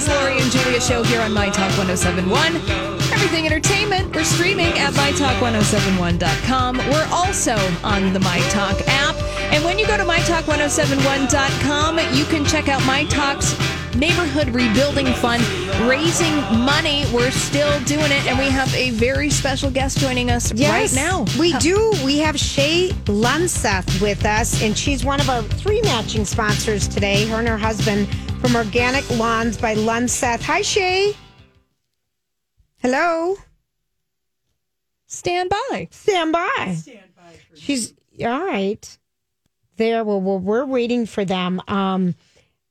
Thursday's Lori and Julia show here on My Talk 1071. Everything Entertainment. We're streaming at MyTalk1071.com. We're also on the My Talk app. And when you go to MyTalk1071.com, you can check out My Talk's Neighborhood Rebuilding Fund raising money. We're still doing it, and we have a very special guest joining us right now. We do. We have Shay Lunseth with us, and she's one of our three matching sponsors today. Her and her husband from Organic Lawns by Lunseth. Hi, Shay. Hello. Stand by. Stand by. Stand by. She's all right. There. Well, well we're waiting for them. Um,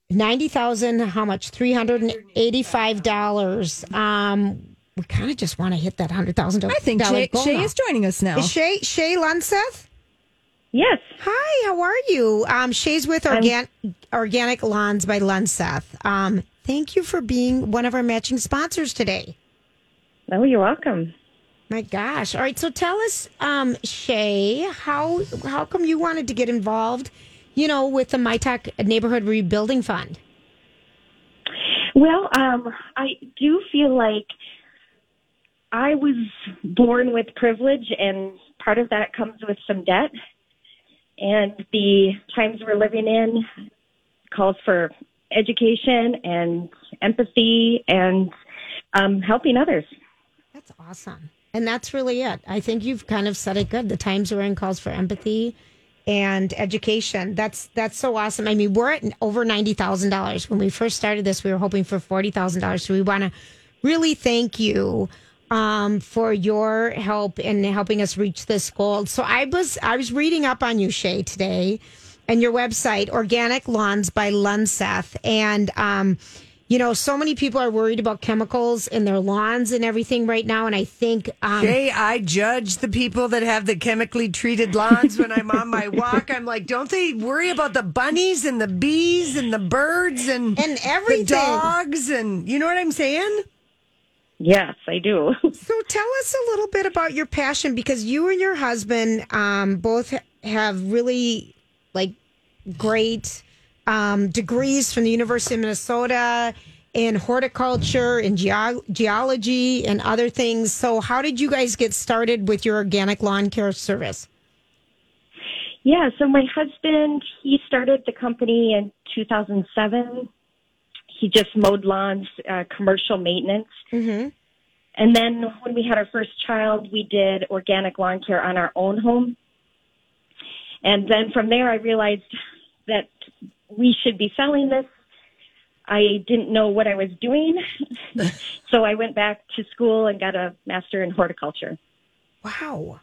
ninety thousand. How much? Three hundred and eighty-five dollars. Um, we kind of just want to hit that hundred thousand dollars. I think Shay, Shay is joining us now. Is Shay Shay Lunseth? Yes. Hi, how are you? Um, Shay's with Organ- Organic Lawns by Lunseth. Um, thank you for being one of our matching sponsors today. Oh, you're welcome. My gosh! All right, so tell us, um, Shay, how how come you wanted to get involved? You know, with the MyTalk Neighborhood Rebuilding Fund. Well, um, I do feel like I was born with privilege, and part of that comes with some debt. And the times we're living in calls for education and empathy and um, helping others. That's awesome. And that's really it. I think you've kind of said it good. The times we're in calls for empathy and education. That's that's so awesome. I mean, we're at over ninety thousand dollars. When we first started this, we were hoping for forty thousand dollars. So we want to really thank you um, for your help in helping us reach this goal. So I was I was reading up on you, Shay, today, and your website, Organic Lawns by Lunseth, and um, you know, so many people are worried about chemicals in their lawns and everything right now. And I think um, Jay, I judge the people that have the chemically treated lawns when I'm on my walk. I'm like, don't they worry about the bunnies and the bees and the birds and And everything. the dogs and you know what I'm saying? Yes, I do. So tell us a little bit about your passion because you and your husband um, both have really like great um, degrees from the University of Minnesota in horticulture and geo- geology and other things. So how did you guys get started with your organic lawn care service? Yeah, so my husband, he started the company in 2007. He just mowed lawns, uh, commercial maintenance. Mm-hmm. And then when we had our first child, we did organic lawn care on our own home. And then from there, I realized that we should be selling this. I didn't know what I was doing. so I went back to school and got a master in horticulture. Wow.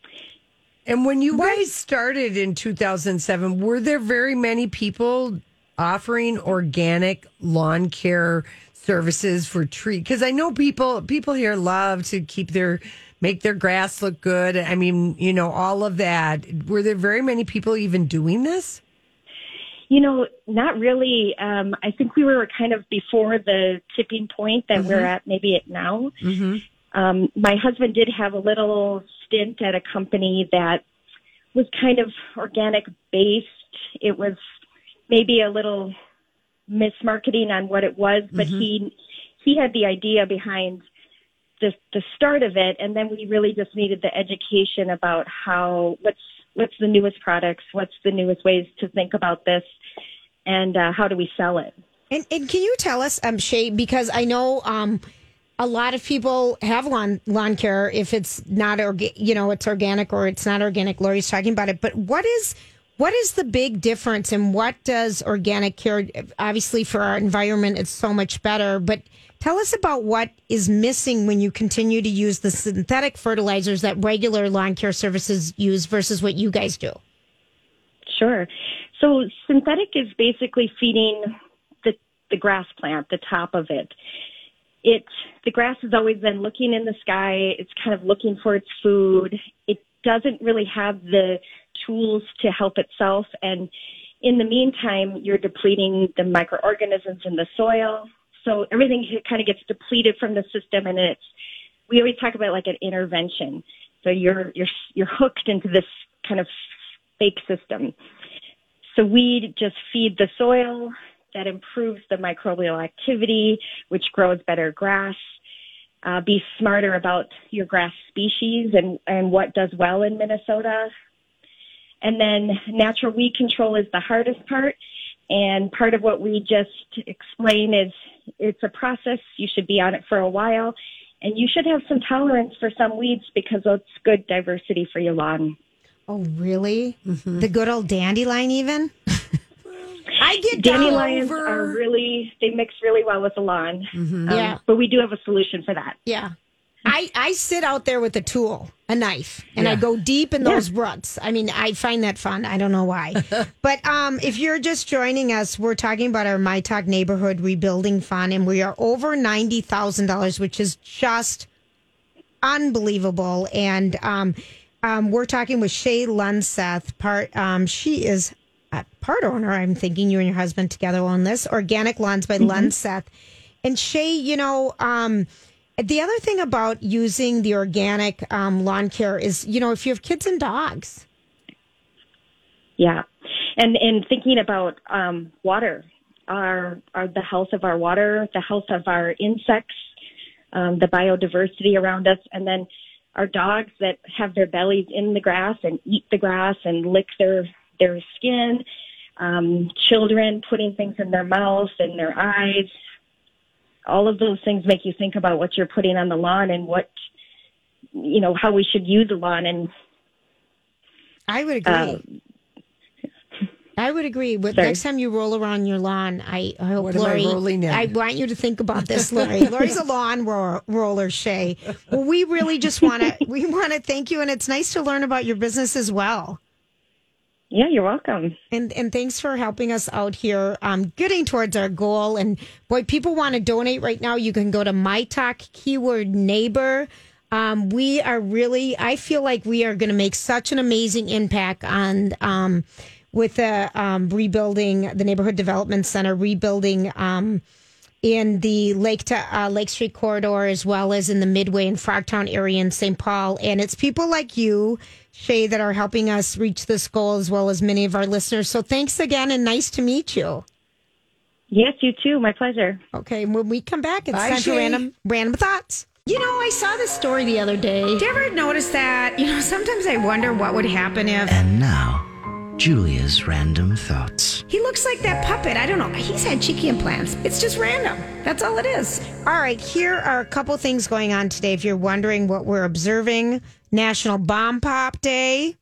And when you guys started in 2007, were there very many people offering organic lawn care services for tree? Because I know people people here love to keep their make their grass look good. I mean, you know, all of that. Were there very many people even doing this? You know, not really. Um, I think we were kind of before the tipping point that we're at maybe at now. Um, my husband did have a little stint at a company that was kind of organic based. It was maybe a little mismarketing on what it was, but he he had the idea behind the the start of it, and then we really just needed the education about how what's what's the newest products, what's the newest ways to think about this, and uh, how do we sell it? And, and can you tell us, um, Shay, because I know um, a lot of people have lawn lawn care if it's not orga- you know it's organic or it's not organic. Lori's talking about it, but what is what is the big difference and what does organic care? Obviously, for our environment, it's so much better. But tell us about what is missing when you continue to use the synthetic fertilizers that regular lawn care services use versus what you guys do. Sure. So synthetic is basically feeding the the grass plant, the top of it. It the grass has always been looking in the sky. It's kind of looking for its food. It doesn't really have the tools to help itself and in the meantime you're depleting the microorganisms in the soil. So everything kind of gets depleted from the system and it's we always talk about like an intervention. So you're you're you're hooked into this kind of fake system. So we just feed the soil that improves the microbial activity, which grows better grass. Uh, be smarter about your grass species and, and what does well in Minnesota. And then natural weed control is the hardest part. And part of what we just explain is it's a process. You should be on it for a while. And you should have some tolerance for some weeds because it's good diversity for your lawn. Oh, really? Mm-hmm. The good old dandelion, even? I get dandelions over... are really they mix really well with the lawn. Mm-hmm. Um, yeah, but we do have a solution for that. Yeah. I, I sit out there with a tool, a knife, and yeah. I go deep in those yeah. ruts. I mean, I find that fun. I don't know why. but um, if you're just joining us, we're talking about our My Talk Neighborhood Rebuilding Fund, and we are over $90,000, which is just unbelievable. And um, um, we're talking with Shay Lunseth. Part um, she is a part owner. I'm thinking you and your husband together own this organic lawns by mm-hmm. Lunseth. And Shay, you know, um, the other thing about using the organic um, lawn care is, you know, if you have kids and dogs. Yeah, and and thinking about um, water, our, our the health of our water, the health of our insects, um, the biodiversity around us, and then our dogs that have their bellies in the grass and eat the grass and lick their their skin, um, children putting things in their mouth and their eyes. All of those things make you think about what you're putting on the lawn and what you know how we should use the lawn and I would agree. Uh, I would agree. But Sorry. next time you roll around your lawn, I, I hope what Lori. I, I, want you to think about this, Lori. Lori's a lawn ro- roller, Shay. Well, we really just want to we want to thank you, and it's nice to learn about your business as well. Yeah, you're welcome. And and thanks for helping us out here, um, getting towards our goal. And boy, people want to donate right now. You can go to my talk keyword neighbor. Um, we are really. I feel like we are going to make such an amazing impact on. Um, with the um, rebuilding the neighborhood development center, rebuilding um, in the Lake to uh, Lake Street corridor, as well as in the Midway and Frogtown area in St. Paul. And it's people like you, Shay, that are helping us reach this goal, as well as many of our listeners. So thanks again, and nice to meet you. Yes, you too. My pleasure. Okay, when we come back, it's Bye, time for random random thoughts. You know, I saw this story the other day. Did you ever notice that? You know, sometimes I wonder what would happen if. And now Julia's random thoughts. He looks like that puppet. I don't know. He's had cheeky implants. It's just random. That's all it is. All right, here are a couple things going on today. If you're wondering what we're observing, National Bomb Pop Day.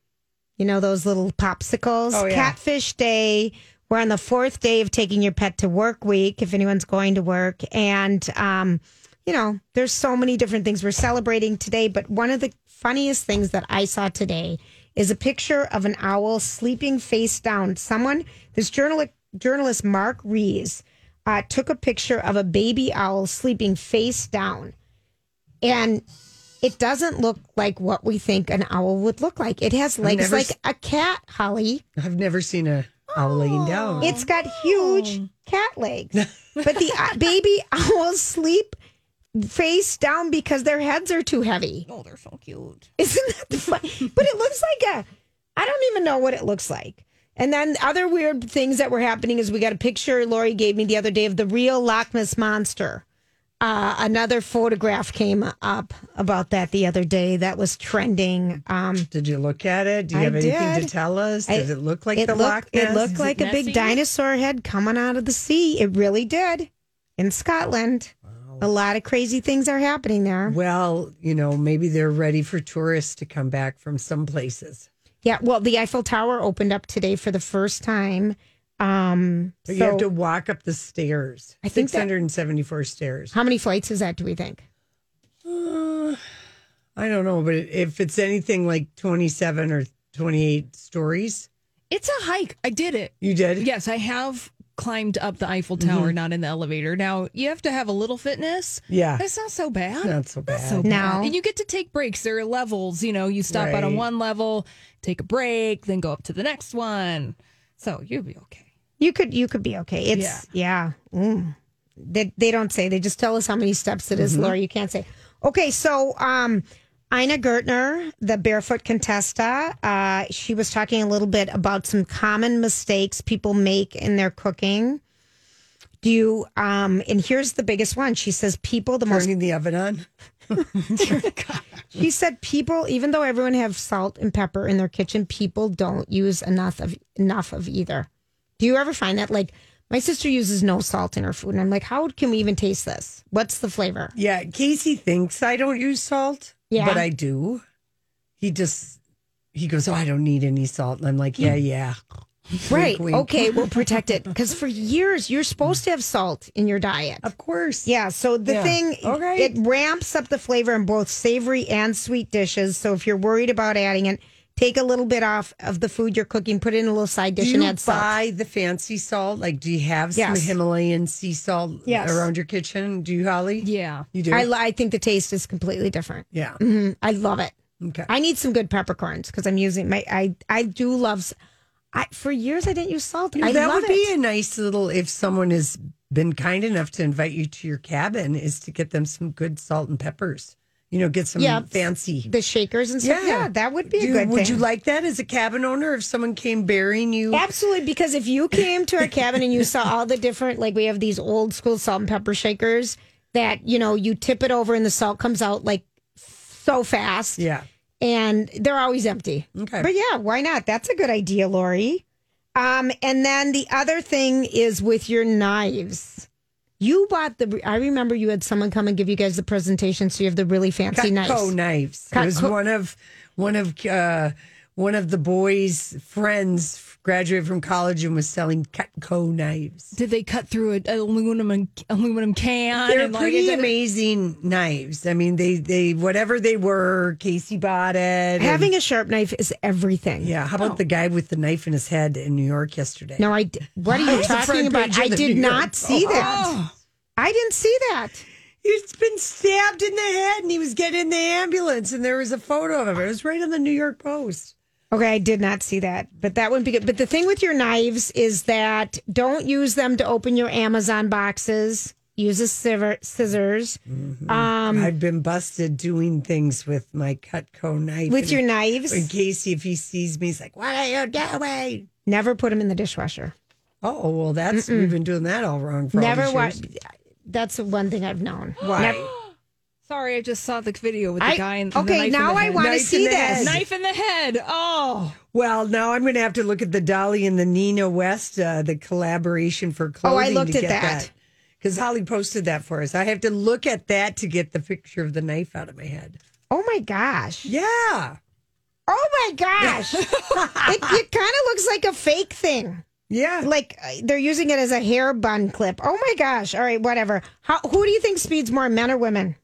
You know those little popsicles. Oh, yeah. Catfish Day. We're on the fourth day of taking your pet to work week. If anyone's going to work, and um, you know, there's so many different things we're celebrating today. But one of the funniest things that I saw today is a picture of an owl sleeping face down. Someone, this journalist, journalist Mark Rees, uh, took a picture of a baby owl sleeping face down. And it doesn't look like what we think an owl would look like. It has legs like a cat, Holly. I've never seen a owl oh. laying down. It's got huge oh. cat legs. but the uh, baby owls sleep face down because their heads are too heavy. Oh, they're so cute. Isn't that fun? but it looks like a, I don't even know what it looks like. And then other weird things that were happening is we got a picture Lori gave me the other day of the real Loch Ness monster. Uh, another photograph came up about that the other day that was trending. Um, Did you look at it? Do you I have anything to tell us? I- Did it look like it the looked, Loch Ness? It Ness? looked like a big dinosaur head coming out of the sea. It really did in Scotland. A lot of crazy things are happening there. Well, you know, maybe they're ready for tourists to come back from some places. Yeah, well, the Eiffel Tower opened up today for the first time. Um, But so you have to walk up the stairs. I think that- 674 stairs. how many flights is that? Do we think? Uh, I don't know, but if it's anything like 27 or 28 stories, It's a hike. I did it. you did? Yes, I have climbed up the Eiffel Tower, not in the elevator. Now you have to have a little fitness. Yeah. It's not so bad. Not so bad. so No. bad. And you get to take breaks. There are levels. You know, you stop out on Right. one level, take a break, then go up to the next one. So you'll be okay. You could you could be okay. It's yeah. Mm. They they don't say. They just tell us how many steps it is, Mm-hmm. Laura. You can't say. Okay, so um Ina Garten, the Barefoot Contessa, uh, she was talking a little bit about some common mistakes people make in their cooking. Do you um and here's the biggest one. She says people the most Turning the oven on. She said people, even though everyone have salt and pepper in their kitchen, people don't use enough of enough of either. Do you ever find that? Like my sister uses no salt in her food, and I'm like, how can we even taste this? What's the flavor? Yeah, Casey thinks I don't use salt, Yeah. but I do. He just he goes, "Oh, I don't need any salt," and I'm like, "Yeah, mm. yeah." Right. wink. Okay, we'll protect it because for years you're supposed to have salt in your diet. Of course. Yeah. So the Yeah. thing, Okay. it ramps up the flavor in both savory and sweet dishes. So if you're worried about adding it, take a little bit off of the food you're cooking, put it in a little side Do dish, and add salt. buy the fancy salt? Like, do you have some Yes. Himalayan sea salt Yes. around your kitchen? Do you, Holly? Yeah. You do? I, li- I think the taste is completely different. yeah. Mhm. I love it. Okay. I need some good peppercorns because I'm using my. I I do love. s- I for years I didn't use salt. I that love would be it. a nice little if someone has been kind enough to invite you to your cabin is to get them some good salt and peppers. You know, get some Yeah, fancy. the shakers and stuff. Yeah, that would be Do a good Would thing. you like that as a cabin owner if someone came bearing you? Absolutely, because if you came to our cabin and you saw all the different, like we have these old school salt and pepper shakers that you know you tip it over and the salt comes out like so fast. Yeah. and they're always empty. Okay. But yeah, why not? That's a good idea, Lori. Um, and then the other thing is with your knives. You bought the. I remember you had someone come and give you guys the presentation, so you have the really fancy knives. Cutco knives. it was one of one of uh, one of the boys' friends graduated from college and was selling Cutco knives. Did they cut through an aluminum aluminum can? They're and, like, pretty it- amazing knives. I mean, they they whatever they were, Casey bought it. and- Having a sharp knife is everything. yeah. How about oh. the guy with the knife in his head in New York yesterday? No, I. What are you talking about? I did New not York see that. Post. I didn't see that. He's been stabbed in the head and he was getting in the ambulance and there was a photo of him. It was right on the New York Post. Okay, I did not see that, but that wouldn't be good. But the thing with your knives is that don't use them to open your Amazon boxes. Use a siver- scissors. Mm-hmm. Um, I've been busted doing things with my Cutco knife. with And your knives, In Casey, if he sees me, he's like, What are you doing? never put them in the dishwasher. Oh, well, that's, we've been doing that all wrong for Never all wa-. That's the one thing I've known. Why? Never- Sorry, I just saw the video with the I- guy. In, the okay, knife in now the I head. want to Knife in see this. head. knife in the head. Oh, Well, now I'm going to have to look at the Dolly and the Nina West, uh, the collaboration for clothing. Oh, I looked to at get that. Because Holly posted that for us. I have to look at that to get the picture of the knife out of my head. Oh my gosh! Yeah. Oh my gosh! it it kind of looks like a fake thing. Yeah. Like uh, they're using it as a hair bun clip. Oh my gosh! All right, whatever. How, who do you think speeds more, men or women?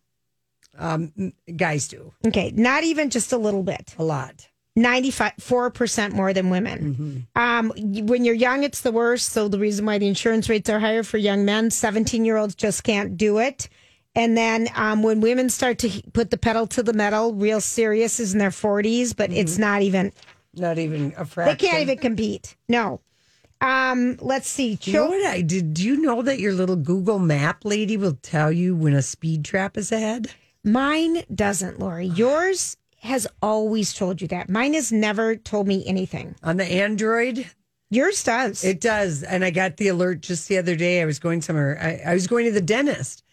Um, guys do Okay, not even just a little bit. a lot. 94% more than women. Um, when you're young, it's the worst. So the reason why the insurance rates are higher for young men, 17 year olds just can't do it. And then um, when women start to put the pedal to the metal, real serious is in their 40s, but it's not even, Not even a fraction. they can't even compete. No. Um, let's see. You know what I did? Do you know that your little Google Map lady will tell you when a speed trap is ahead? Mine doesn't, Lori. Yours has always told you that. Mine has never told me anything. On the Android, Yours does. it does. And I got the alert just the other day. I was going somewhere. I, I was going to the dentist,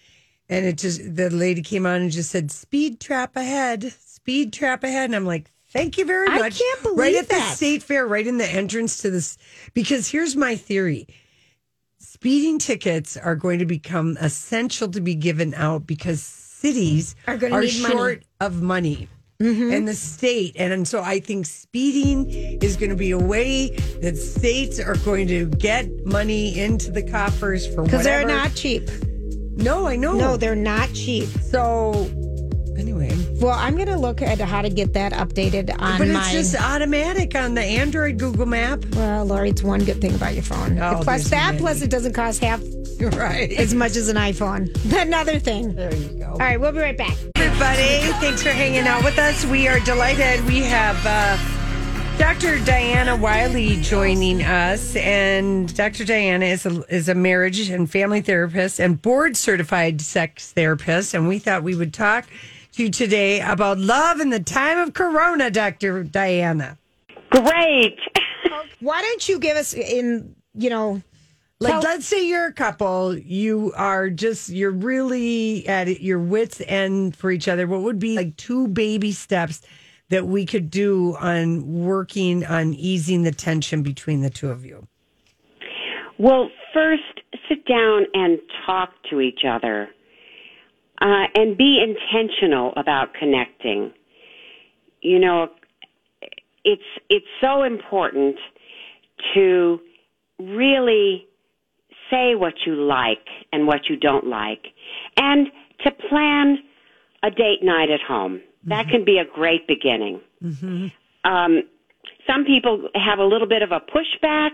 and it just the lady came on and just said speed trap ahead, speed trap ahead, and I'm like. Thank you very much. I can't believe right at the state fair, right in the entrance to this. Because here's my theory: speeding tickets are going to become essential to be given out because cities Are gonna need money. short of money. Mm-hmm. And the state, and, and so I think speeding is going to be a way that states are going to get money into the coffers for Because they're not cheap. No, I know. No, they're not cheap. so anyway, Well, I'm going to look at how to get that updated on but my. it's just automatic on the Android Google Map. well, Lori, it's one good thing about your phone. Oh, plus, that many. plus it doesn't cost half right. as much as an iPhone. Another thing. there you go. All right, we'll be right back. everybody. Thanks for hanging out with us. We are delighted. We have uh, Dr. Diana Wiley joining us, and Dr. Diana is a, is a marriage and family therapist and board certified sex therapist. And we thought we would talk to you today about love in the time of Corona, Dr. Diana. Great. Why don't you give us in, you know, Like, Tell- let's say you're a couple, you are just, you're really at your wits' end for each other. What would be like two baby steps that we could do on working on easing the tension between the two of you? Well, first, sit down and talk to each other uh, and be intentional about connecting. You know, it's it's so important to really say what you like and what you don't like, and to plan a date night at home. That can be a great beginning. Um, some people have a little bit of a pushback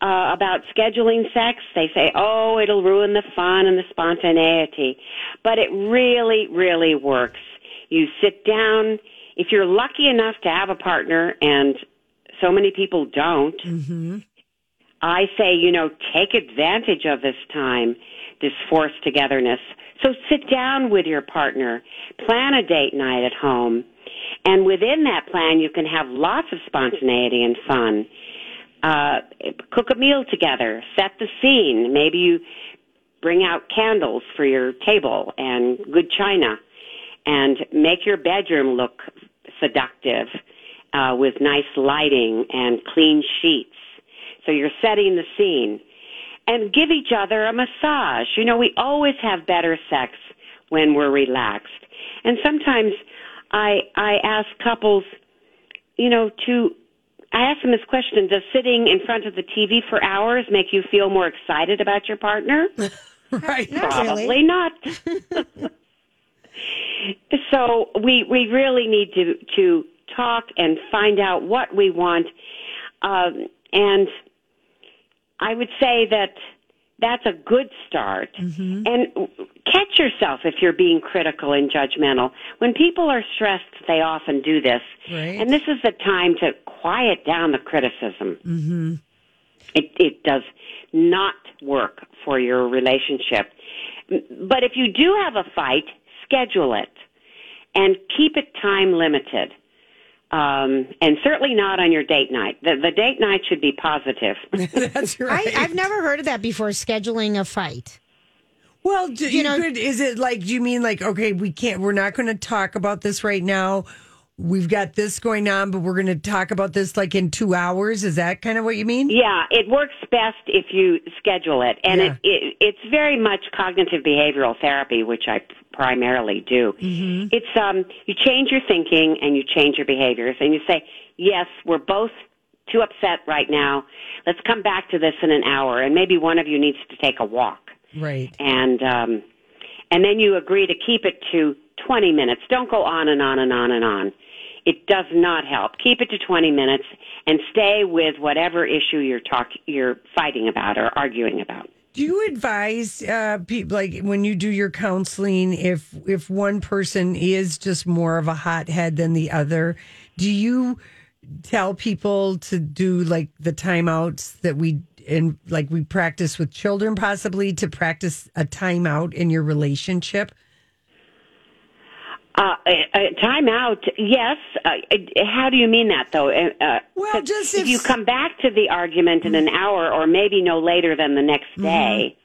uh, about scheduling sex. They say, oh, it'll ruin the fun and the spontaneity. But it really, really works. You sit down. If you're lucky enough to have a partner, and so many people don't, I say, you know, take advantage of this time, this forced togetherness. So sit down with your partner, plan a date night at home, and within that plan, you can have lots of spontaneity and fun. Uh, cook a meal together, set the scene. Maybe you bring out candles for your table and good china, and make your bedroom look seductive uh, with nice lighting and clean sheets. So you're setting the scene. And give each other a massage. You know, we always have better sex when we're relaxed. And sometimes I I ask couples, you know, to I ask them this question, does sitting in front of the TV for hours make you feel more excited about your partner? Right. Probably not. so we we really need to to talk and find out what we want, um, and I would say that that's a good start. And catch yourself if you're being critical and judgmental. When people are stressed, they often do this, Right. and this is the time to quiet down the criticism. Mm-hmm. It it does not work for your relationship. But if you do have a fight, schedule it and keep it time limited. Um, and certainly not on your date night. The, the date night should be positive. That's right. I, I've never heard of that before, scheduling a fight. Well, do, You you know- could, is it like, do you mean like, okay, we can't, we're not going to talk about this right now. We've got this going on, but we're going to talk about this like in two hours. Is that kind of what you mean? Yeah, it works best if you schedule it, and Yeah. it, it it's very much cognitive behavioral therapy, which I primarily do. Mm-hmm. It's um, you change your thinking and you change your behaviors, and you say, "Yes, we're both too upset right now. Let's come back to this in an hour, and maybe one of you needs to take a walk." Right. and um, and then you agree to keep it to 20 minutes. Don't go on and on and on and on. It does not help. Keep it to 20 minutes and stay with whatever issue you're talk you're fighting about or arguing about. Do you advise uh, people like when you do your counseling if if one person is just more of a hothead than the other? Do you tell people to do like the timeouts that we and like we practice with children, possibly to practice a timeout in your relationship? Uh, uh, time out, yes. Uh, uh, how do you mean that, though? Uh, uh, Well, just if if- you come back to the argument in an hour or maybe no later than the next day,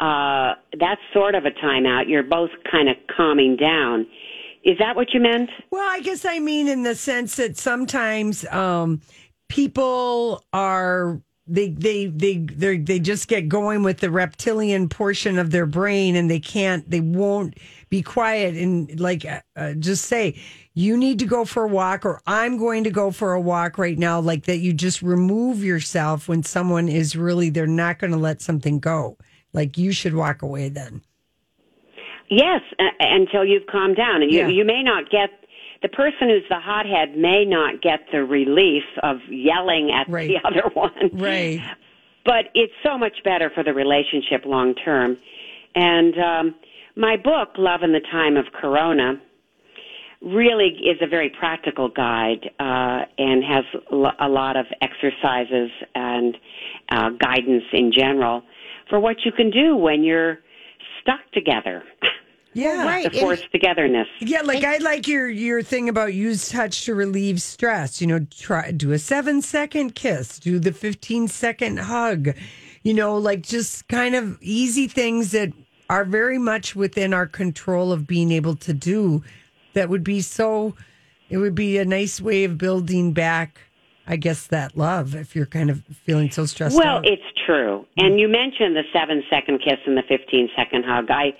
uh, that's sort of a timeout. You're both kind of calming down. Is that what you meant? Well, I guess I mean in the sense that sometimes um, people are they they they they they just get going with the reptilian portion of their brain and they can't they won't be quiet and like uh, uh, just say you need to go for a walk or I'm going to go for a walk right now like that you just remove yourself when someone is really they're not going to let something go like you should walk away then Yes, uh, until you've calmed down, and you Yeah. you may not get the person who's the hothead may not get the relief of yelling at Right. the other one. right but it's so much better for the relationship long term. And um, my book, Love in the Time of Corona, really is a very practical guide uh, and has lo- a lot of exercises and uh, guidance in general for what you can do when you're stuck together. yeah right. the forced togetherness. Yeah, like I like your your thing about use touch to relieve stress. You know, try do a seven second kiss, do the fifteen second hug. You know, like just kind of easy things that are very much within our control of being able to do. That would be so. It would be a nice way of building back. I guess that love if you're kind of feeling so stressed Well, out. it's true. And you mentioned the seven second kiss and the 15 second hug. I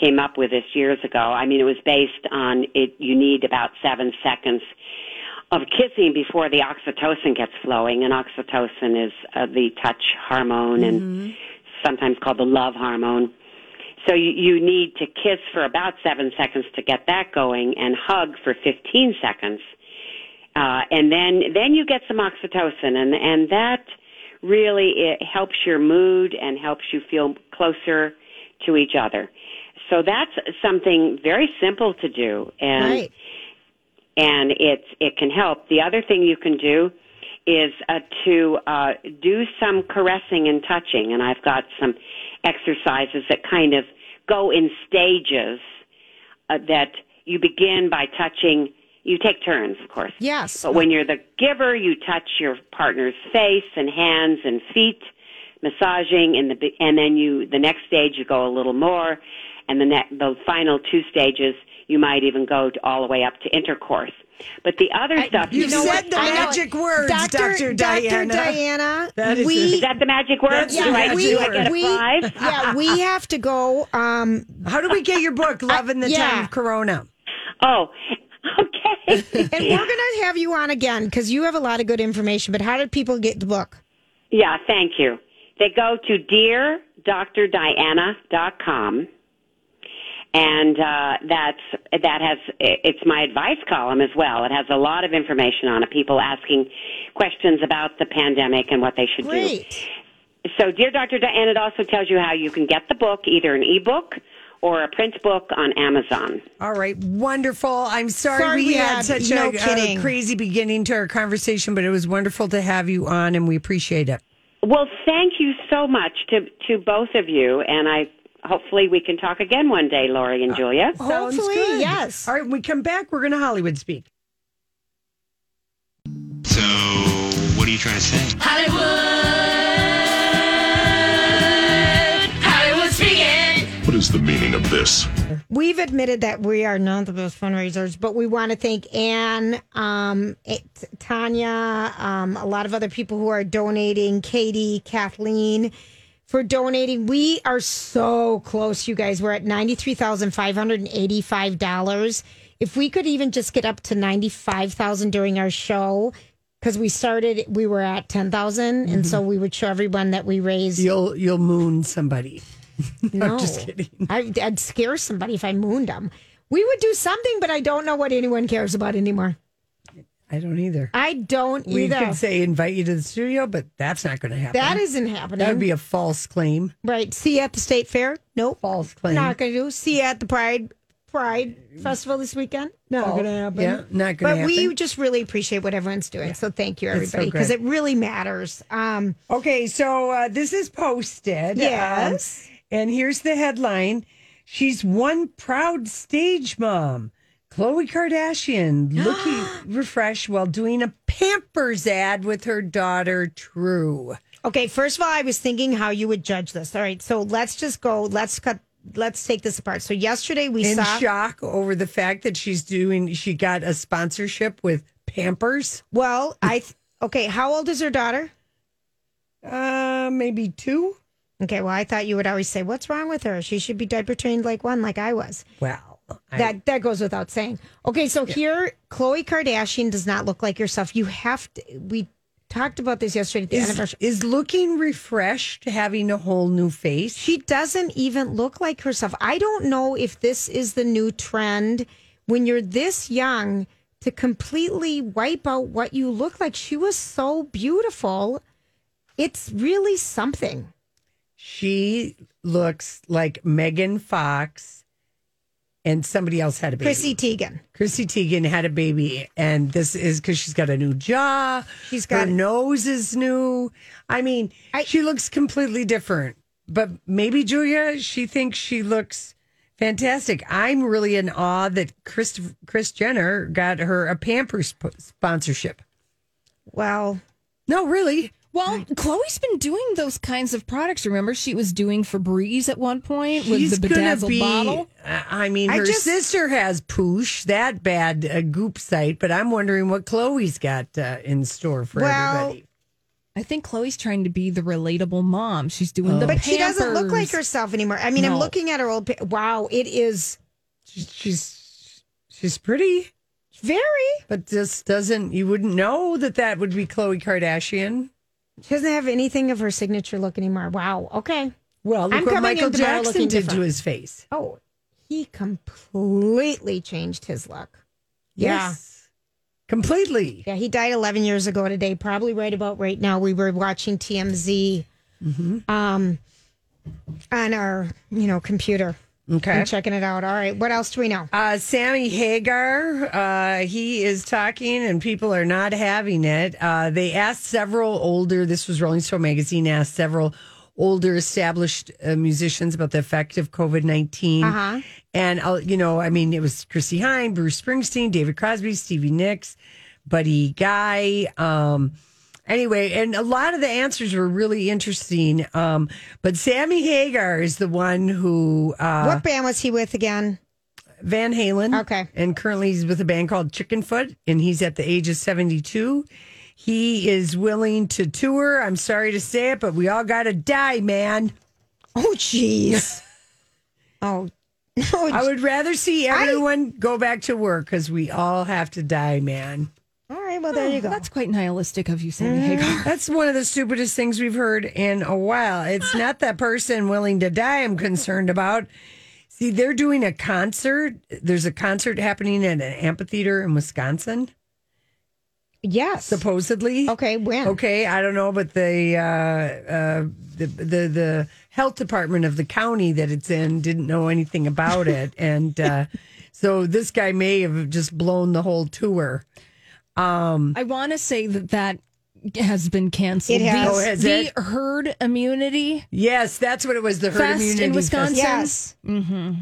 came up with this years ago. I mean, it was based on it, you need about seven seconds of kissing before the oxytocin gets flowing. And oxytocin is uh, the touch hormone and sometimes called the love hormone. So you, you need to kiss for about seven seconds to get that going and hug for 15 seconds. Uh, and then, then you get some oxytocin and, and that really it helps your mood and helps you feel closer to each other. So that's something very simple to do and Right. and it's, it can help. The other thing you can do is uh, to uh, do some caressing and touching, and I've got some exercises that kind of go in stages. Uh, that you begin by touching. You take turns, of course. Yes. But when you're the giver, you touch your partner's face and hands and feet, massaging, and the and then you the next stage you go a little more, and the ne- the final two stages you might even go to, all the way up to intercourse. But the other stuff you you know do- said the I know magic words, Dr. Dr. Diana. Diana, That is we, it. is that the magic word? That's do the I, magic do I get a we, prize? yeah, we have to go. Um, How do we get your book, Love in the yeah. Time of Corona? Oh, okay. and we're going to have you on again because you have a lot of good information. But how did people get the book? Yeah, thank you. They go to deardrdiana.com and uh, that's that has it's my advice column as well. It has a lot of information on it. People asking questions about the pandemic and what they should Great. do. So, dear Dr. Diana, it also tells you how you can get the book, either an ebook or a print book on Amazon. All right, wonderful. I'm sorry, Sorry we, we had, had- such no a, a crazy beginning to our conversation, but it was wonderful to have you on, and we appreciate it. Well, thank you so much to to both of you, and I hopefully we can talk again one day, Lori and Julia. Sounds Hopefully, good. yes. All right, when we come back, we're going to Hollywood speak. So, what are you trying to say? Hollywood! Hollywood speaking! What is the meaning of this? We've admitted that we are not the best fundraisers, but we want to thank Anne, um, it- Tanya, um, a lot of other people who are donating, Katie, Kathleen, for donating. We are so close, you guys. We're at $93,585. If we could even just get up to 95,000 during our show, because we started, we were at 10,000. And mm-hmm. so we would show everyone that we raised. You'll you'll moon somebody. No, just kidding. I, I'd scare somebody if I mooned them. We would do something, but I don't know what anyone cares about anymore. I don't either. I don't either. We could say invite you to the studio, but that's not going to happen. that isn't happening. that would be a false claim. right. See you at the state fair? Nope. False claim. Not going to do. See you at the Pride Pride Festival this weekend? Not going to happen. Yeah, not going to But we just really appreciate what everyone's doing. So thank you, everybody, because great. it really matters. Um, Okay, so uh, this is posted. Yes. Um, and here's the headline She's one proud stage mom. Khloe Kardashian looking refreshed while doing a Pampers ad with her daughter, True. Okay, first of all, I was thinking how you would judge this. All right, so let's just go. Let's cut. Let's take this apart. So yesterday we In saw. shock over the fact that she's doing, she got a sponsorship with Pampers. Well, I th- okay. How old is her daughter? Uh, maybe two. Okay, well, I thought you would always say, "What's wrong with her? She should be diaper trained like one, like I was." Well, I- that that goes without saying. Okay, so here, Khloe Kardashian does not look like yourself. You have to. We talked about this yesterday at the end of our is, show. is looking refreshed, having a whole new face. She doesn't even look like herself. I don't know if this is the new trend when you're this young to completely wipe out what you look like. She was so beautiful. It's really something. She looks like Megan Fox, and somebody else had a baby. Chrissy Teigen. Chrissy Teigen had a baby, and this is because she's got a new jaw. She's her got- her nose is new. I mean, she looks completely different. But maybe Julia, she thinks she looks fantastic. I'm really in awe that Chris Kris Jenner got her a Pampers sp- sponsorship. Well, no, really. Well, Khloe's been doing those kinds of products. Remember, she was doing Febreze at one point with She's the gonna bedazzled be- bottle. I mean, I her just- sister has Poosh, that bad uh, goop site, but I'm wondering what Khloe's got uh, in store for everybody. I think Khloe's trying to be the relatable mom. She's doing the but she doesn't look like herself anymore. I mean, I'm looking at her old. pi- Wow, it is She's she's pretty, very. but this doesn't. You wouldn't know that that would be Khloe Kardashian. She doesn't have anything of her signature look anymore. Wow. Okay. Well, look I'm what coming Michael Jackson did to his face. Oh, he completely changed his look. Yes, completely. Yeah, he died 11 years ago today, probably right about right now. We were watching TMZ Mm-hmm. um, on our, you know, computer. Okay. And checking it out. All right. What else do we know? Uh, Sammy Hagar, uh, he is talking and people are not having it. Uh, they asked several older, this was Rolling Stone magazine, asked several older established uh, musicians about the effect of COVID 19. Uh-huh. And, uh, you know, I mean, it was Chrissie Hynde, Bruce Springsteen, David Crosby, Stevie Nicks, Buddy Guy. Um, anyway, and a lot of the answers were really interesting. Um, but Sammy Hagar is the one who. Uh, what band was he with again? Van Halen. Okay. And currently he's with a band called Chickenfoot, and he's at the age of 72. He is willing to tour. I'm sorry to say it, but we all got to die, man. Oh, jeez. oh, no. I would rather see everyone go back to work because we all have to die, man. All right. Well, there you go. That's quite nihilistic of you, Sammy Hagar. That's one of the stupidest things we've heard in a while. It's not that person willing to die I'm concerned about. See, they're doing a concert. There's a concert happening at an amphitheater in Wisconsin. Yes. Supposedly. Okay, when? Okay, I don't know, but the uh, uh, the the the health department of the county that it's in didn't know anything about it, and uh, so this guy may have just blown the whole tour. Um, I want to say that that has been canceled. It has. The, Oh, has the it? herd immunity yes, that's what it was. The herd fest immunity in Fest. Wisconsin. Yes. Mm-hmm.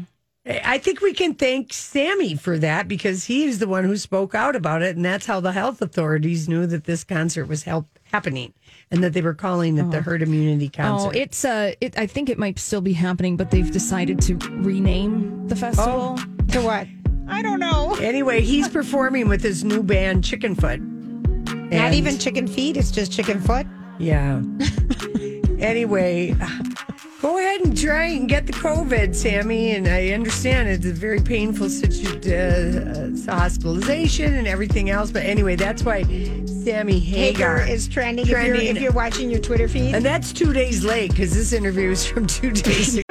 I think we can thank Sammy for that because he is the one who spoke out about it, and that's how the health authorities knew that this concert was help, happening and that they were calling it the herd immunity concert. Oh, it's uh, it. I think it might still be happening, but they've decided to rename the festival. To what? I don't know. Anyway, he's performing with his new band Chickenfoot. Not And- even chicken feet. It's just chicken foot. Yeah. anyway, go ahead and try and get the COVID, Sammy. And I understand it's a very painful situation, uh, hospitalization and everything else. But anyway, that's why Sammy Hagar, Hagar is trending, If, you're, if you're watching your Twitter feed. and that's two days late because this interview is from two days ago.